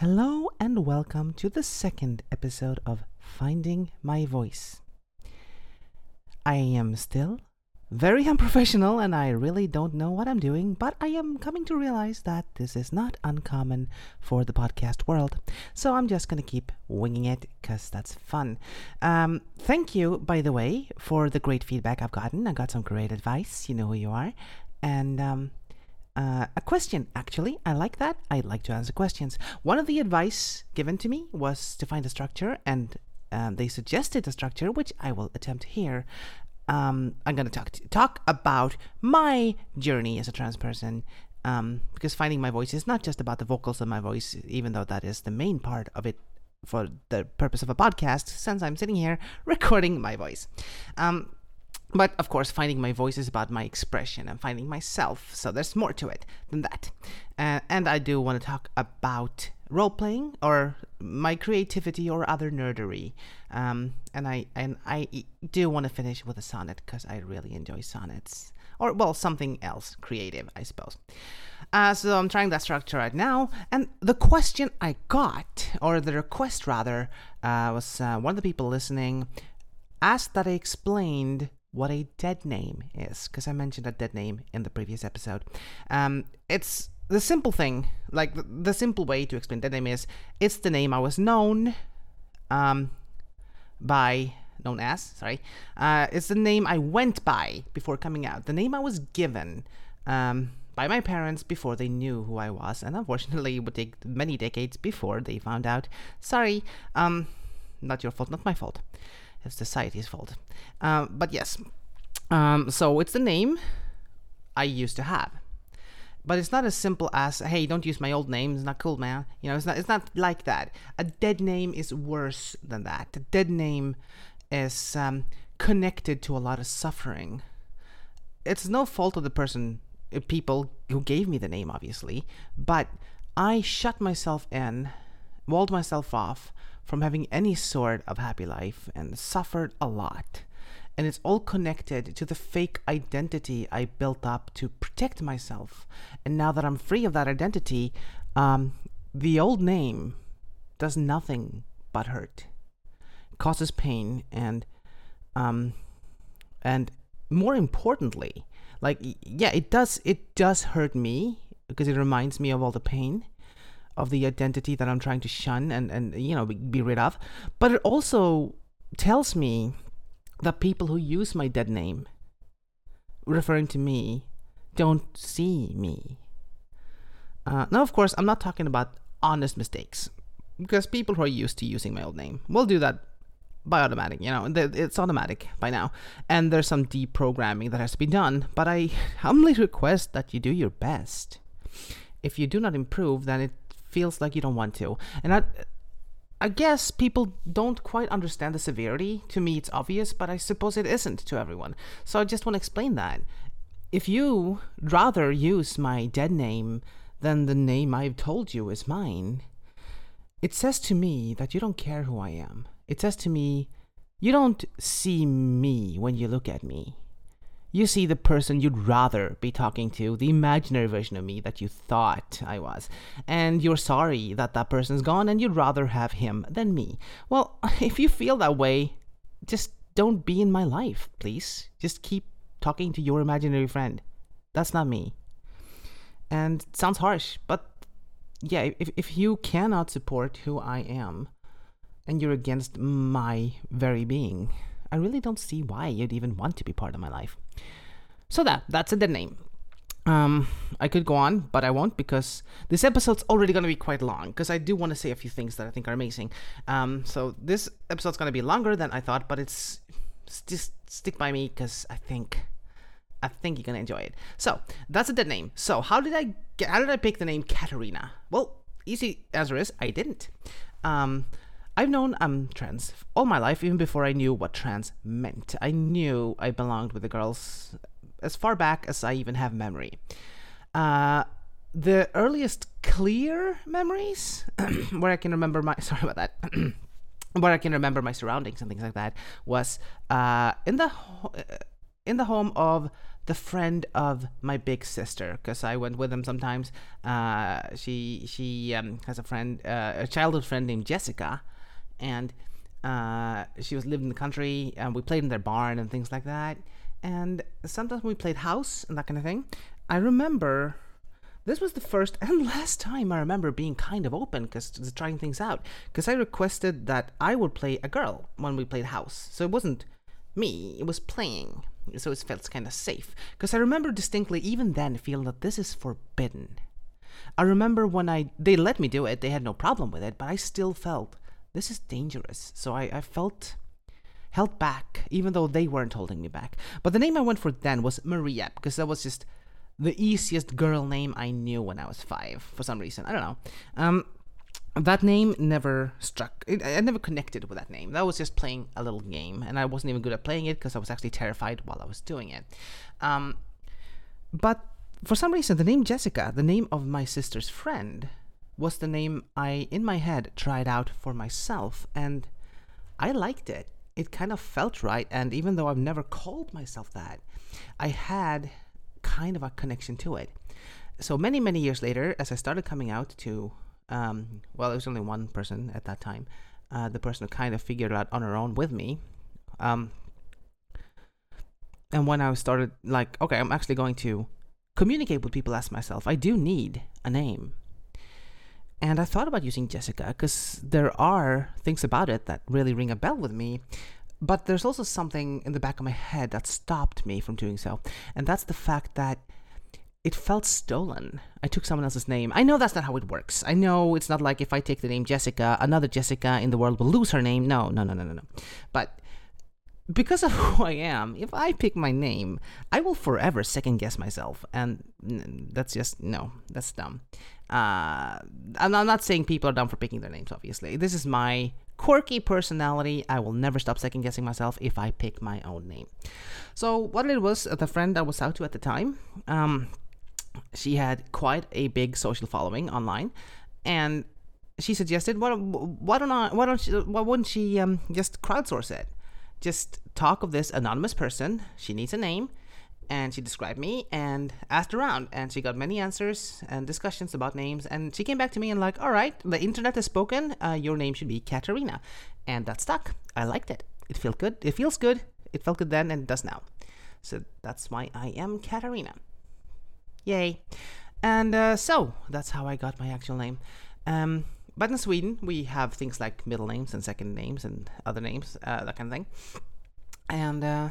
Hello and welcome to the second episode of Finding My Voice. I am still very unprofessional and I really don't know what I'm doing, but I am coming to realize that this is not uncommon for the podcast world. So I'm just going to keep winging it because that's fun. Um, thank you, by the way, for the great feedback I've gotten. I got some great advice. You know who you are. And um, uh, a question, actually. I like that. I like to answer questions. One of the advice given to me was to find a structure, and um, they suggested a structure, which I will attempt here. Um, I'm going to talk talk about my journey as a trans person, um, because finding my voice is not just about the vocals of my voice, even though that is the main part of it for the purpose of a podcast. Since I'm sitting here recording my voice. Um, but of course, finding my voice is about my expression and finding myself. So there's more to it than that. Uh, and I do want to talk about role playing or my creativity or other nerdery. Um, and I and I do want to finish with a sonnet because I really enjoy sonnets. Or well, something else creative, I suppose. Uh, so I'm trying that structure right now. And the question I got, or the request rather, uh, was uh, one of the people listening asked that I explained what a dead name is, because I mentioned a dead name in the previous episode. Um, it's the simple thing, like the, the, simple way to explain dead name is it's the name I was known um, by, known as, sorry. Uh, it's the name I went by before coming out, the name I was given. Um, by my parents before they knew who I was, and unfortunately, it would take many decades before they found out. Sorry, um, not your fault, not my fault. It's society's fault. Um, but yes, um, so it's the name I used to have. But it's not as simple as, hey, don't use my old name. It's not cool, man. You know, it's not. It's not like that. A dead name is worse than that. A dead name is um, connected to a lot of suffering. It's no fault of the person, uh, people who gave me the name, obviously. But I shut myself in, walled myself off, from having any sort of happy life and suffered a lot. And it's all connected to the fake identity I built up to protect myself. And now that I'm free of that identity, um, the old name does nothing but hurt, it causes pain, and um, and more importantly, like yeah, it does it does hurt me because it reminds me of all the pain of the identity that I'm trying to shun and, and you know, be rid of. But it also tells me that people who use my dead name, referring to me, don't see me. Uh, now, of course, I'm not talking about honest mistakes because people who are used to using my old name will do that by automatic. You know, it's automatic by now, and there's some deprogramming that has to be done. But I humbly request that you do your best. If you do not improve, then it feels like you don't want to. And I, I guess people don't quite understand the severity. To me, it's obvious, but I suppose it isn't to everyone. So I just want to explain that. If you rather use my dead name than the name I've told you is mine, it says to me that you don't care who I am. It says to me, you don't see me when you look at me you see the person you'd rather be talking to, the imaginary version of me that you thought I was, and you're sorry that that person's gone and you'd rather have him than me. Well, if you feel that way, just don't be in my life, please. Just keep talking to your imaginary friend. That's not me. And it sounds harsh, but yeah, if, if you cannot support who I am and you're against my very being, I really don't see why you'd even want to be part of my life. So that that's a the name. Um, I could go on, but I won't because this episode's already going to be quite long. Because I do want to say a few things that I think are amazing. Um, so this episode's going to be longer than I thought, but it's just stick by me because I think I think you're gonna enjoy it. So that's a dead name. So how did I get? How did I pick the name Katarina? Well, easy answer is I didn't. Um, I've known I'm trans all my life, even before I knew what trans meant. I knew I belonged with the girls as far back as I even have memory. Uh, the earliest clear memories, where I can remember my sorry about that, where I can remember my surroundings and things like that, was uh, in the in the home of the friend of my big sister because I went with them sometimes. Uh, she she um, has a friend, uh, a childhood friend named Jessica, and uh, she was lived in the country, and we played in their barn and things like that. And sometimes we played house and that kind of thing. I remember this was the first and last time I remember being kind of open because trying things out. Because I requested that I would play a girl when we played house, so it wasn't me; it was playing so it felt kind of safe. Because I remember distinctly, even then, feeling that this is forbidden. I remember when I they let me do it, they had no problem with it, but I still felt this is dangerous. So I, I felt held back, even though they weren't holding me back. But the name I went for then was Maria, because that was just the easiest girl name I knew when I was five for some reason. I don't know. Um, that name never struck. It, I never connected with that name. That was just playing a little game, and I wasn't even good at playing it because I was actually terrified while I was doing it. Um, but for some reason, the name Jessica, the name of my sister's friend, was the name I, in my head, tried out for myself, and I liked it. It kind of felt right, and even though I've never called myself that, I had kind of a connection to it. So many, many years later, as I started coming out to um, well, it was only one person at that time. Uh, the person who kind of figured out on her own with me. Um, and when I started, like, okay, I'm actually going to communicate with people as myself, I do need a name. And I thought about using Jessica because there are things about it that really ring a bell with me. But there's also something in the back of my head that stopped me from doing so. And that's the fact that it felt stolen. I took someone else's name. I know that's not how it works. I know it's not like if I take the name Jessica, another Jessica in the world will lose her name. No, no, no, no, no, no. But because of who I am, if I pick my name, I will forever second guess myself. And that's just, no, that's dumb. Uh, I'm not saying people are dumb for picking their names, obviously. This is my quirky personality. I will never stop second guessing myself if I pick my own name. So, what it was, the friend I was out to at the time, um, she had quite a big social following online, and she suggested, "Why, why don't I? Why don't she, Why wouldn't she um, just crowdsource it? Just talk of this anonymous person. She needs a name." And she described me and asked around, and she got many answers and discussions about names. And she came back to me and like, "All right, the internet has spoken. Uh, your name should be Katarina," and that stuck. I liked it. It felt good. It feels good. It felt good then and it does now. So that's why I am Katarina. Yay. And uh, so that's how I got my actual name. Um, but in Sweden, we have things like middle names and second names and other names, uh, that kind of thing. And uh,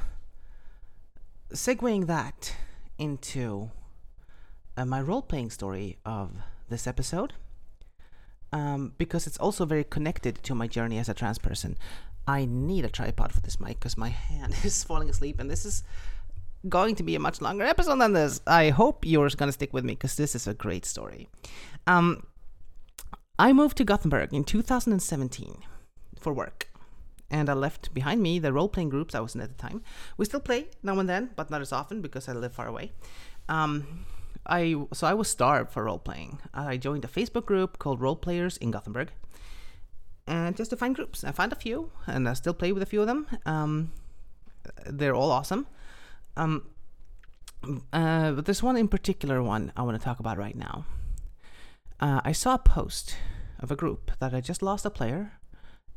segueing that into uh, my role playing story of this episode, um, because it's also very connected to my journey as a trans person. I need a tripod for this mic because my hand is falling asleep, and this is going to be a much longer episode than this. I hope you're going to stick with me because this is a great story. Um, I moved to Gothenburg in 2017 for work, and I left behind me the role playing groups I was in at the time. We still play now and then, but not as often because I live far away. Um, I so I was starved for role playing. I joined a Facebook group called Role Players in Gothenburg, and just to find groups. I found a few, and I still play with a few of them. Um, they're all awesome. Um, uh, but there's one in particular one I want to talk about right now. Uh, I saw a post of a group that had just lost a player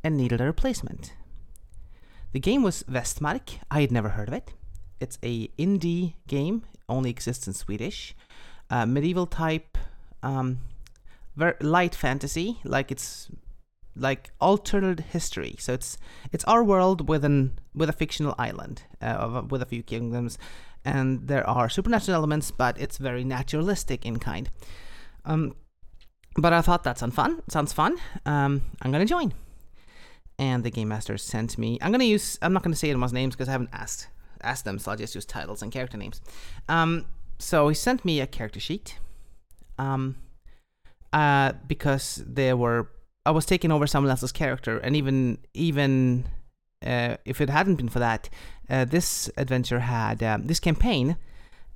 and needed a replacement. The game was Vestmark. I had never heard of it. It's a indie game, only exists in Swedish. Uh, medieval type, um, very light fantasy, like it's like alternate history. So it's it's our world with an with a fictional island uh, with a few kingdoms, and there are supernatural elements, but it's very naturalistic in kind. Um, but I thought that sounds fun. Sounds fun. Um, I'm gonna join. And the game master sent me. I'm gonna use. I'm not gonna say anyone's names because I haven't asked asked them, so I'll just use titles and character names. Um, so he sent me a character sheet. Um, uh, because there were I was taking over someone else's character, and even even uh, if it hadn't been for that, uh, this adventure had um, this campaign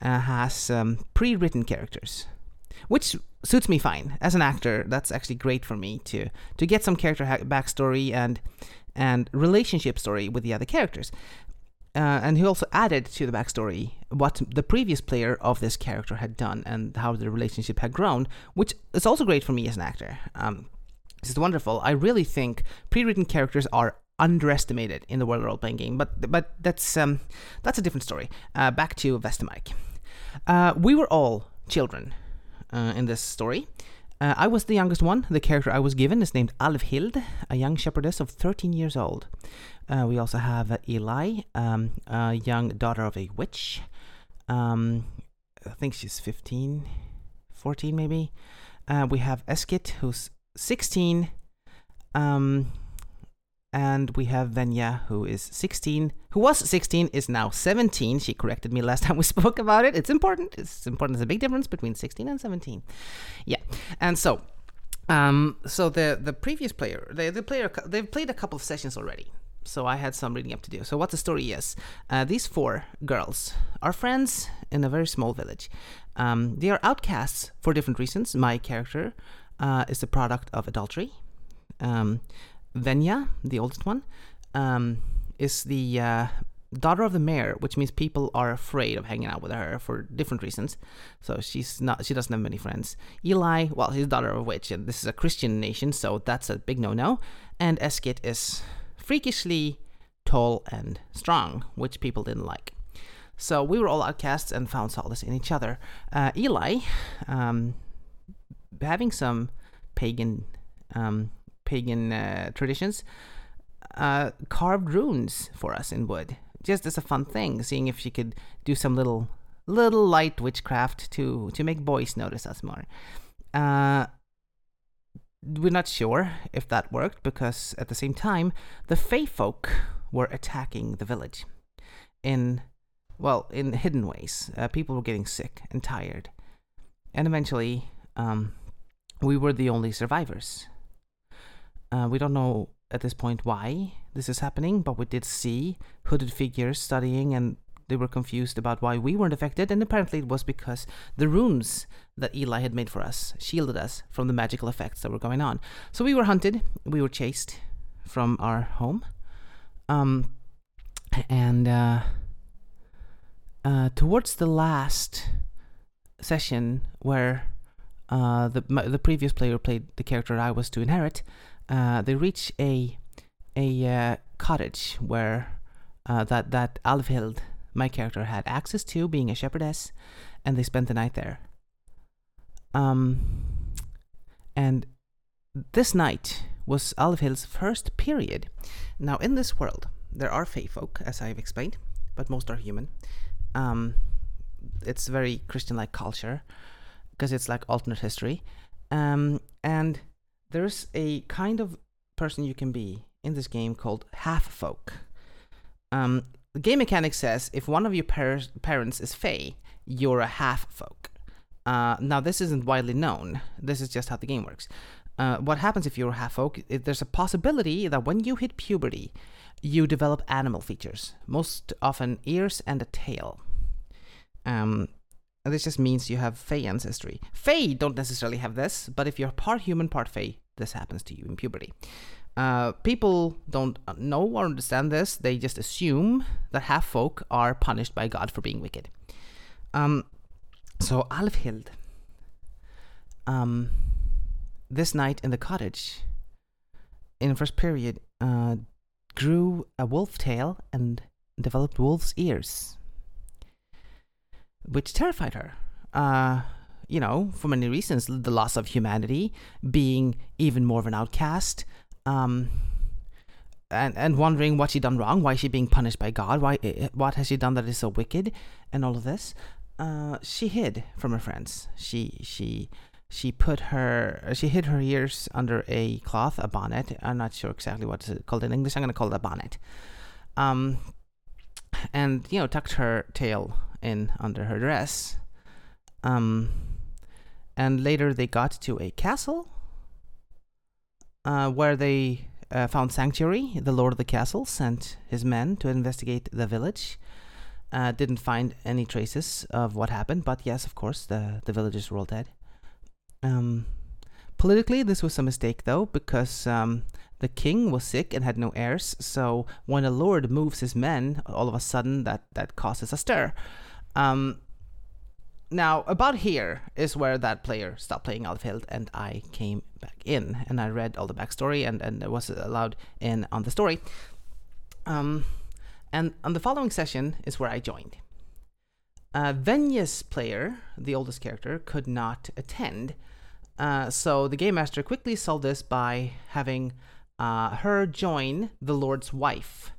uh, has um, pre-written characters, which suits me fine as an actor. That's actually great for me to to get some character ha- backstory and and relationship story with the other characters. Uh, and he also added to the backstory what the previous player of this character had done and how the relationship had grown, which is also great for me as an actor. Um, this is wonderful. I really think pre-written characters are underestimated in the world role playing game, but but that's um, that's a different story. Uh, back to Vestermark. Uh, we were all children in this story. Uh, I was the youngest one. The character I was given is named Alvhild, a young shepherdess of 13 years old. Uh, we also have Eli, um, a young daughter of a witch. Um, I think she's 15, 14 maybe. Uh, we have Eskit, who's 16. Um, and we have Venya, who is 16, who was 16, is now 17. She corrected me last time we spoke about it. It's important. It's important. There's a big difference between 16 and 17. Yeah, and so, um, so the the previous player, the the player, they've played a couple of sessions already. So I had some reading up to do. So what the story is? Uh, these four girls are friends in a very small village. Um, they are outcasts for different reasons. My character uh, is the product of adultery. Um, Venya, the oldest one, um, is the uh, daughter of the mayor, which means people are afraid of hanging out with her for different reasons. So she's not, she doesn't have many friends. Eli, well, he's daughter of a witch, and this is a Christian nation, so that's a big no-no. And Eskit is freakishly tall and strong, which people didn't like. So we were all outcasts and found solace in each other. Uh, Eli, um, having some pagan um, pagan uh, traditions, uh, carved runes for us in wood, just as a fun thing, seeing if she could do some little little light witchcraft to to make boys notice us more. Uh, we're not sure if that worked because at the same time the Fey folk were attacking the village in well in hidden ways. Uh, people were getting sick and tired, and eventually um, we were the only survivors. Uh, we don't know at this point why this is happening, but we did see hooded figures studying and they were confused about why we weren't affected, and apparently it was because the runes that Eli had made for us shielded us from the magical effects that were going on. So we were hunted, we were chased from our home, um, and uh, uh, towards the last session where uh, the the previous player played the character I was to inherit, uh, they reach a a uh, cottage where uh, that that Alvhild, my character, had access to, being a shepherdess, and they spent the night there. Um, and this night was Alvhild's first period. Now, in this world, there are fey folk, as I've explained, but most are human. Um, it's very Christian-like culture because it's like alternate history, um, and there's a kind of person you can be in this game called half folk. Um, the game mechanic says if one of your par- parents is Fey, you're a half folk. Uh, now, this isn't widely known. This is just how the game works. Uh, what happens if you're a half folk? There's a possibility that when you hit puberty, you develop animal features, most often ears and a tail. Um, this just means you have Fey ancestry. Fey don't necessarily have this, but if you're part human, part Fey, this happens to you in puberty. Uh, people don't know or understand this. They just assume that half folk are punished by God for being wicked. Um, so Alvhild, um, this night in the cottage, in the first period, uh, grew a wolf tail and developed wolf's ears, which terrified her. Uh, you know, for many reasons, the loss of humanity, being even more of an outcast, um, and and wondering what she done wrong, why is she being punished by God, why eh, eh, what has she done that is so wicked, and all of this. Uh, she hid from her friends. She she she put her she hid her ears under a cloth, a bonnet. I'm not sure exactly what it's called in English. I'm gonna call it a bonnet. Um, and you know tucked her tail in under her dress. Um, and later they got to a castle uh, where they uh, found sanctuary. The lord of the castle sent his men to investigate the village. Uh, didn't find any traces of what happened, but yes, of course, the, the villagers were all dead. Um, politically, this was a mistake, though, because um, the king was sick and had no heirs. So when a lord moves his men, all of a sudden that that causes a stir. Um, now about here is where that player stopped playing Alvhild and I came back in and I read all the backstory and and was allowed in on the story. Um, and on the following session is where I joined. Uh, player, the oldest character, could not attend. Uh, so the game master quickly solved this by having uh, her join the Lord's wife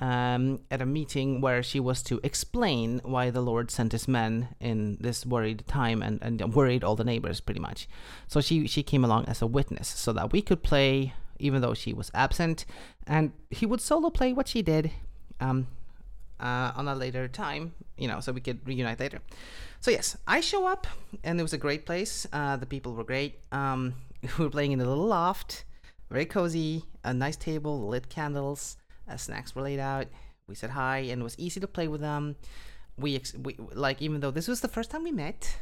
um, at a meeting where she was to explain why the Lord sent his men in this worried time and, and worried all the neighbors pretty much. So she, she came along as a witness so that we could play even though she was absent, and he would solo play what she did um, uh, on a later time, you know, so we could reunite later. So yes, I show up, and it was a great place. Uh, the people were great. Um, we were playing in a little loft, very cozy, a nice table, lit candles, snacks were laid out. We said hi, and it was easy to play with them. We, ex- we like even though this was the first time we met,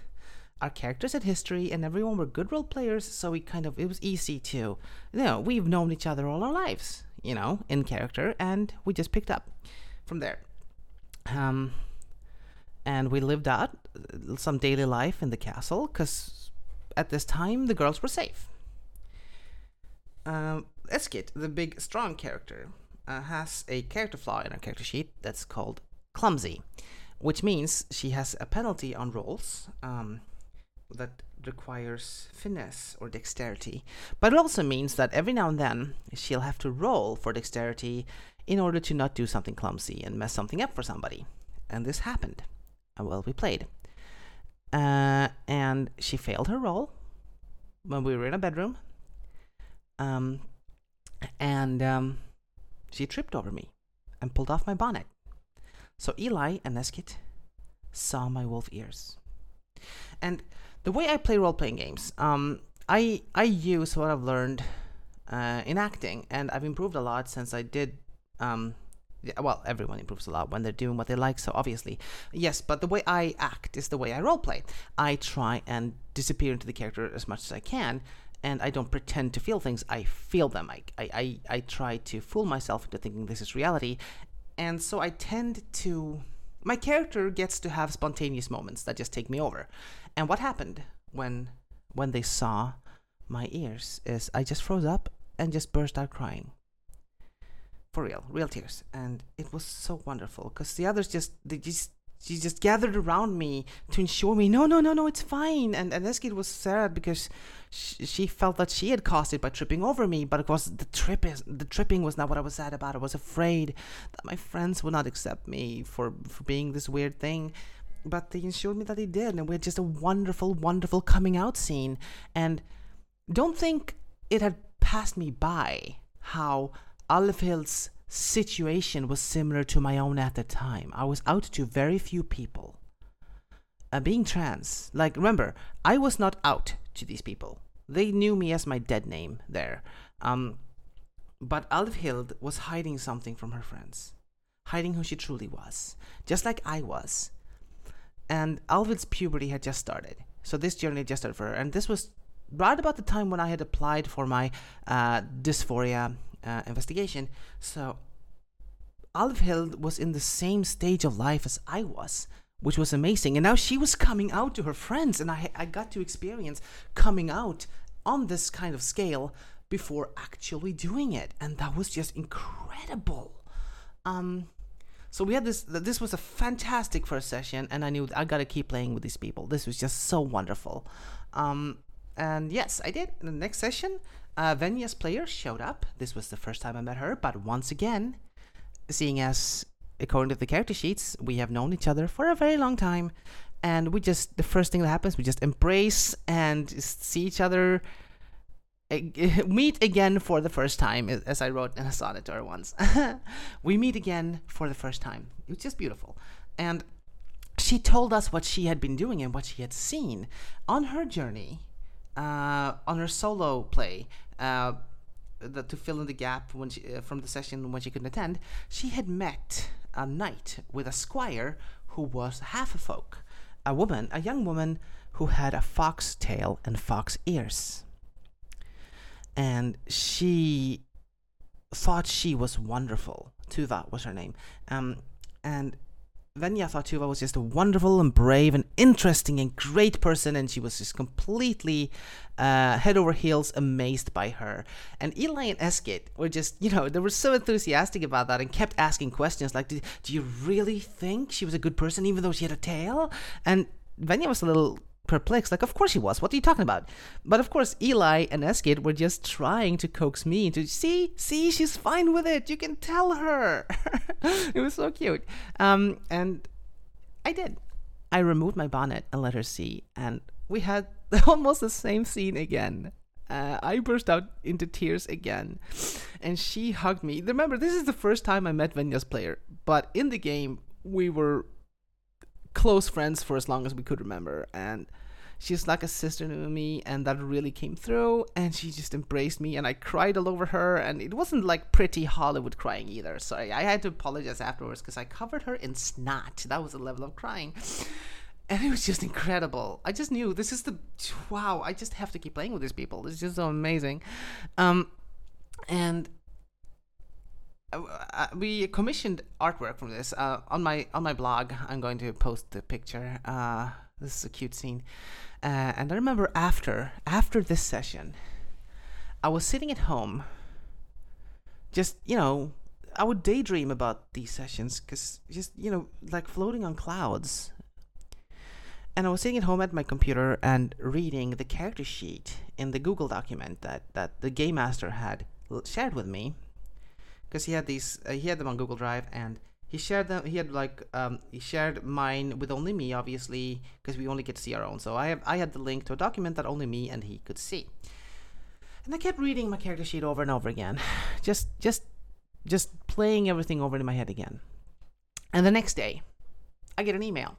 our characters had history and everyone were good role players so we kind of it was easy to you know we've known each other all our lives you know in character and we just picked up from there um and we lived out some daily life in the castle because at this time the girls were safe um, Eskit, the big strong character, uh, has a character flaw in her character sheet that's called clumsy, which means she has a penalty on rolls. Um, that requires finesse or dexterity, but it also means that every now and then she'll have to roll for dexterity in order to not do something clumsy and mess something up for somebody. And this happened while we played. Uh, and she failed her roll when we were in a bedroom. Um, and um, she tripped over me and pulled off my bonnet. So Eli and Eskit saw my wolf ears. And the way I play role playing games, um, I I use what I've learned uh, in acting, and I've improved a lot since I did. Um, well, everyone improves a lot when they're doing what they like, so obviously, yes. But the way I act is the way I role play. I try and disappear into the character as much as I can, and I don't pretend to feel things. I feel them. I I I, I try to fool myself into thinking this is reality, and so I tend to my character gets to have spontaneous moments that just take me over. And what happened when when they saw my ears is I just froze up and just burst out crying. For real, real tears. And it was so wonderful because the others just they just she just gathered around me to ensure me, no, no, no, no, it's fine. And, and Eskit was sad because she, she, felt that she had caused it by tripping over me. But of course, the trip is the tripping was not what I was sad about. I was afraid that my friends would not accept me for for being this weird thing. But they ensured me that they did, and we had just a wonderful, wonderful coming out scene. And don't think it had passed me by how Alvhild's situation was similar to my own at the time. I was out to very few people. Uh, being trans, like, remember, I was not out to these people. They knew me as my dead name there. Um, but Alvhild was hiding something from her friends, hiding who she truly was, just like I was. And Alvhild's puberty had just started, so this journey just started for her. And this was right about the time when I had applied for my uh, dysphoria uh, investigation. So Alvhild was in the same stage of life as I was, which was amazing. And now she was coming out to her friends, and I, I got to experience coming out on this kind of scale before actually doing it. And that was just incredible. Um, so we had this. This was a fantastic first session, and I knew I gotta keep playing with these people. This was just so wonderful. Um, and yes, I did. In the next session, uh, Venya's player showed up. This was the first time I met her, but once again, seeing as according to the character sheets, we have known each other for a very long time, and we just the first thing that happens, we just embrace and see each other meet again for the first time, as I wrote in a sonnet to her once. we meet again for the first time. It was just beautiful, and she told us what she had been doing and what she had seen on her journey uh, on her solo play, uh, the, to fill in the gap when she, uh, from the session when she couldn't attend, she had met a knight with a squire who was half a folk, a woman, a young woman who had a fox tail and fox ears. And she thought she was wonderful. Tuva was her name. Um, and Venya thought Tuva was just a wonderful and brave and interesting and great person, and she was just completely uh, head over heels amazed by her. And Eli and Eskit were just, you know, they were so enthusiastic about that and kept asking questions like, do, do you really think she was a good person even though she had a tail? And Venya was a little perplexed, like, of course he was. What are you talking about? But of course, Eli and Eskit were just trying to coax me into, see, see, she's fine with it. You can tell her. it was so cute. Um, and I did. I removed my bonnet and let her see, and we had almost the same scene again. Uh, I burst out into tears again, and she hugged me. Remember, this is the first time I met Venya's player, but in the game, we were close friends for as long as we could remember, and she's like a sister to me and that really came through and she just embraced me and i cried all over her and it wasn't like pretty hollywood crying either. So i had to apologize afterwards because i covered her in snot. That was the level of crying. And it was just incredible. I just knew this is the wow i just have to keep playing with these people. It's just so amazing. Um and uh, uh, we commissioned artwork from this uh, on my on my blog. I'm going to post the picture. Uh, this is a cute scene, uh, and I remember after after this session, I was sitting at home. Just you know, I would daydream about these sessions because just you know, like floating on clouds. And I was sitting at home at my computer and reading the character sheet in the Google document that that the game master had shared with me because he had these uh, he had them on Google Drive and he shared them he had like um, he shared mine with only me obviously because we only get to see our own. So I have I had the link to a document that only me and he could see. And I kept reading my character sheet over and over again just just just playing everything over in my head again. And the next day I get an email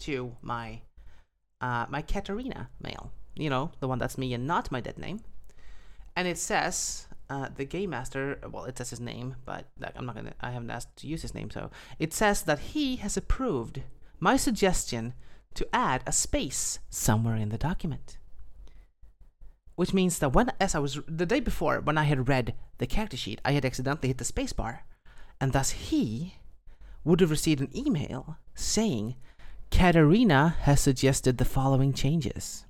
to my uh, my Katarina mail you know the one that's me and not my dead name. And it says uh, the game master, well, it says his name, but like, I'm not gonna, I haven't asked to use his name, so it says that he has approved my suggestion to add a space somewhere in the document. Which means that when, as I was, the day before, when I had read the character sheet, I had accidentally hit the space bar, and thus he would have received an email saying, Katarina has suggested the following changes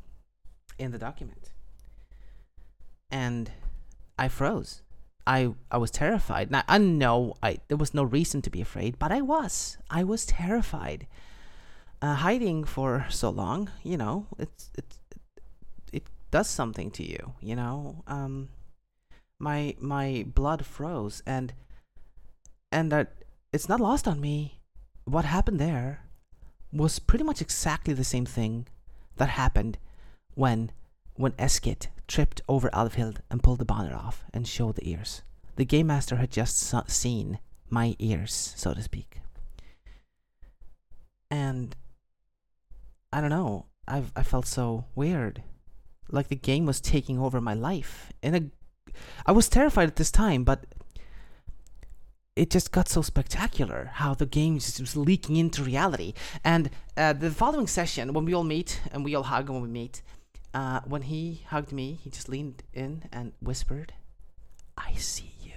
in the document. And I froze. I I was terrified. Now I know I there was no reason to be afraid, but I was. I was terrified. Uh, hiding for so long, you know, it's it's it, does something to you, you know. Um, my my blood froze, and and that it's not lost on me. What happened there was pretty much exactly the same thing that happened when when Eskit tripped over Alvhild and pulled the bonnet off and showed the ears. The game master had just seen my ears, so to speak. And I don't know, i I felt so weird. Like the game was taking over my life. In a, I was terrified at this time, but it just got so spectacular how the game just was leaking into reality. And uh, the following session, when we all meet and we all hug when we meet, uh, when he hugged me, he just leaned in and whispered, I see you.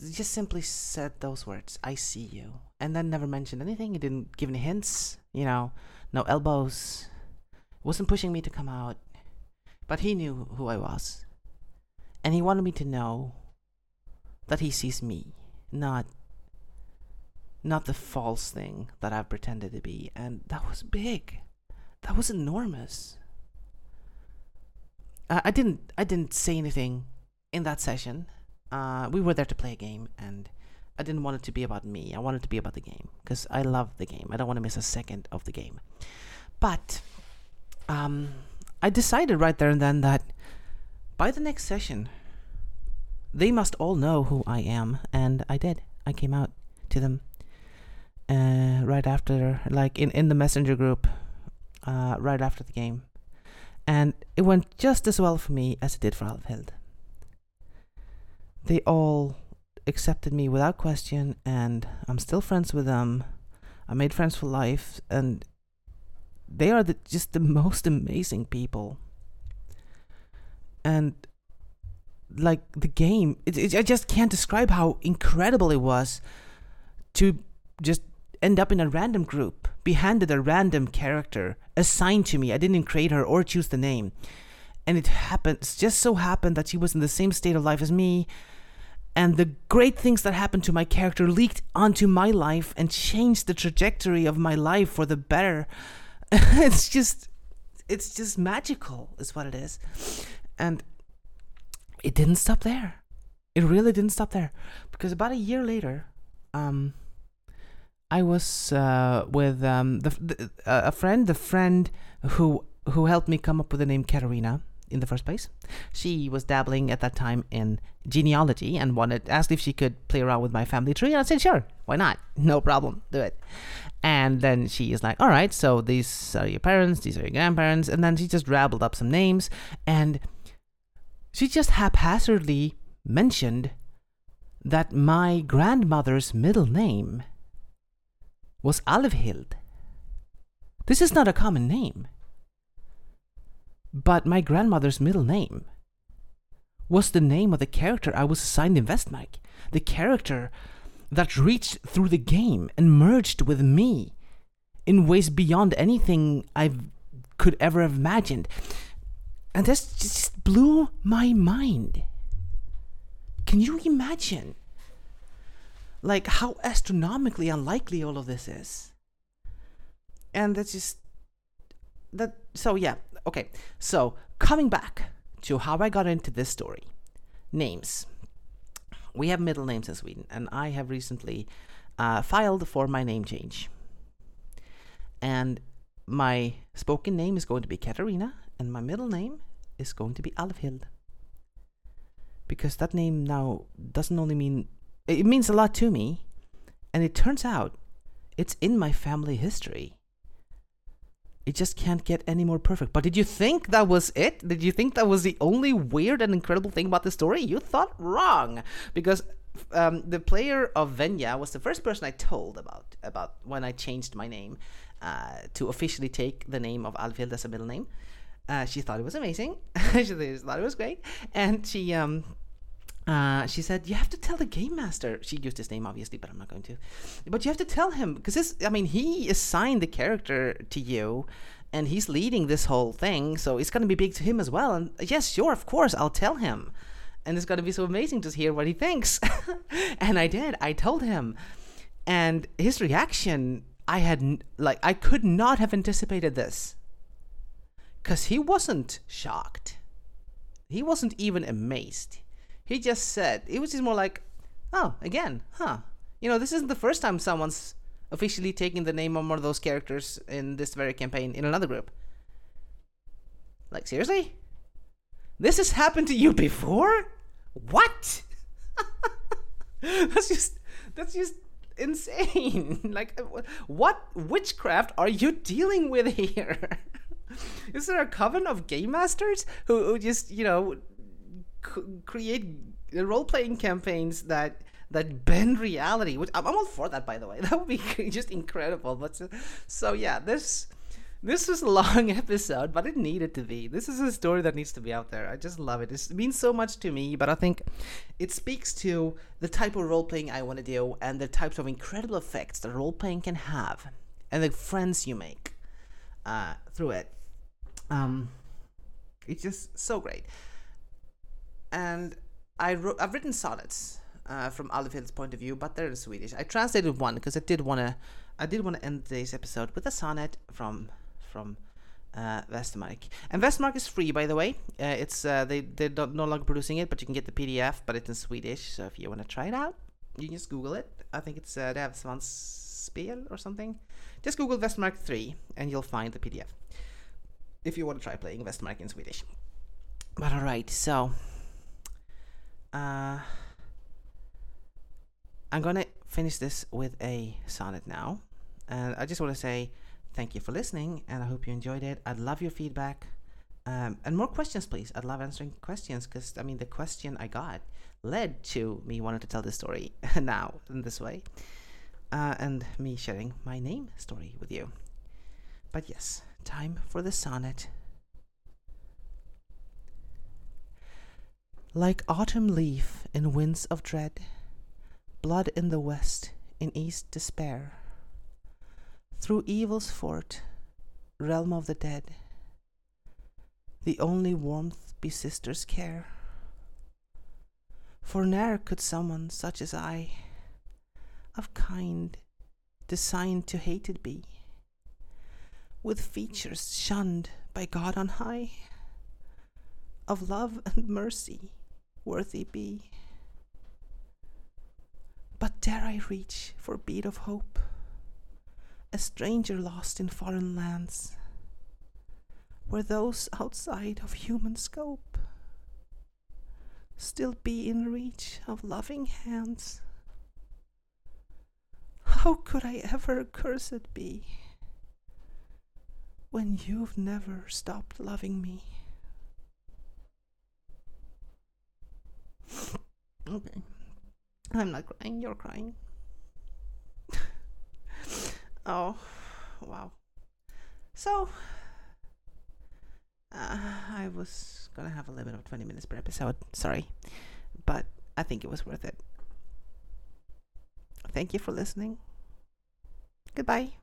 He just simply said those words, I see you. And then never mentioned anything. He didn't give any hints, you know, no elbows. Wasn't pushing me to come out. But he knew who I was. And he wanted me to know that he sees me, not not the false thing that I've pretended to be. And that was big that was enormous. Uh, I didn't I didn't say anything in that session. Uh, we were there to play a game, and I didn't want it to be about me. I wanted it to be about the game because I love the game. I don't want to miss a second of the game. But um, I decided right there and then that by the next session, they must all know who I am, and I did. I came out to them uh, right after, like in in the messenger group uh, right after the game, and it went just as well for me as it did for Alvhild. They all accepted me without question, and I'm still friends with them. I made friends for life, and they are the, just the most amazing people. And like the game. It, it, I just can't describe how incredible it was to just end up in a random group, be handed a random character assigned to me. I didn't create her or choose the name. And it happens, just so happened that she was in the same state of life as me. And the great things that happened to my character leaked onto my life and changed the trajectory of my life for the better. it's just, it's just magical, is what it is. And it didn't stop there. It really didn't stop there. Because about a year later, um, I was uh, with um, the, the, uh, a friend, the friend who who helped me come up with the name Katarina in the first place. She was dabbling at that time in genealogy and wanted asked if she could play around with my family tree. And I said, sure, why not? No problem, do it. And then she is like, all right, so these are your parents, these are your grandparents, and then she just rabbled up some names, and she just haphazardly mentioned that my grandmother's middle name was Alvhild. This is not a common name. But my grandmother's middle name was the name of the character I was assigned in Vestmark. The character that reached through the game and merged with me in ways beyond anything I could ever have imagined. And this just blew my mind. Can you imagine? Like how astronomically unlikely all of this is. And that's just that so yeah, okay. So coming back to how I got into this story. Names. We have middle names in Sweden, and I have recently uh, filed for my name change. And my spoken name is going to be Katarina, and my middle name is going to be Alvhild. Because that name now doesn't only mean it means a lot to me, and it turns out it's in my family history. It just can't get any more perfect. But did you think that was it? Did you think that was the only weird and incredible thing about the story? You thought wrong, because um, the player of Venya was the first person I told about about when I changed my name uh, to officially take the name of Alvhild as a middle name. Uh, she thought it was amazing. she thought it was great, and she um, uh, she said, "You have to tell the game master." She used his name, obviously, but I'm not going to. But you have to tell him because this. I mean, he assigned the character to you, and he's leading this whole thing, so it's gonna be big to him as well. And yes, sure, of course, I'll tell him, and it's gonna be so amazing to hear what he thinks. and I did. I told him, and his reaction, I had like I could not have anticipated this, because he wasn't shocked. He wasn't even amazed he just said it was just more like, oh, again, huh? You know, this isn't the first time someone's officially taking the name of one of those characters in this very campaign in another group. Like seriously? This has happened to you before? What? that's just that's just insane. like what witchcraft are you dealing with here? Is there a coven of game masters who, who just, you know, create role playing campaigns that that bend reality. Which I'm, all for that, by the way. That would be just incredible. But so, so yeah, this this was a long episode, but it needed to be. This is a story that needs to be out there. I just love it. It means so much to me, but I think it speaks to the type of role playing I want to do and the types of incredible effects that role playing can have, and the friends you make uh, through it. Um, it's just so great and I wrote, I've written sonnets uh, from Alvhild's point of view, but they're in Swedish. I translated one because I did wanna I did wanna end today's episode with a sonnet from from uh, Vestmark. And Vestmark is free, by the way. Uh, it's uh, they they're no longer producing it, but you can get the PDF, but it's in Swedish. So if you wanna try it out, you can just Google it. I think it's uh, Svanspel or something. Just Google Vestmark three, and you'll find the PDF. If you want to try playing Vestmark in Swedish. But alright, so uh, I'm gonna finish this with a sonnet now, and I just want to say thank you for listening, and I hope you enjoyed it. I'd love your feedback. Um, and more questions, please. I'd love answering questions because I mean, the question I got led to me wanting to tell this story now in this way, uh, and me sharing my name story with you. But yes, time for the sonnet Like autumn leaf in winds of dread, blood in the west, in east despair. Through evil's fort, realm of the dead, the only warmth be sister's care. For ne'er could someone such as I, of kind, designed to hated be, with features shunned by God on high, of love and mercy worthy be. But dare I reach for bead of hope, a stranger lost in foreign lands, where those outside of human scope still be in reach of loving hands? How could I ever cursed be when you've never stopped loving me? Okay. I'm not crying, you're crying. oh, wow. So, uh, I was gonna have a limit of 20 minutes per episode, sorry. But I think it was worth it. Thank you for listening. Goodbye.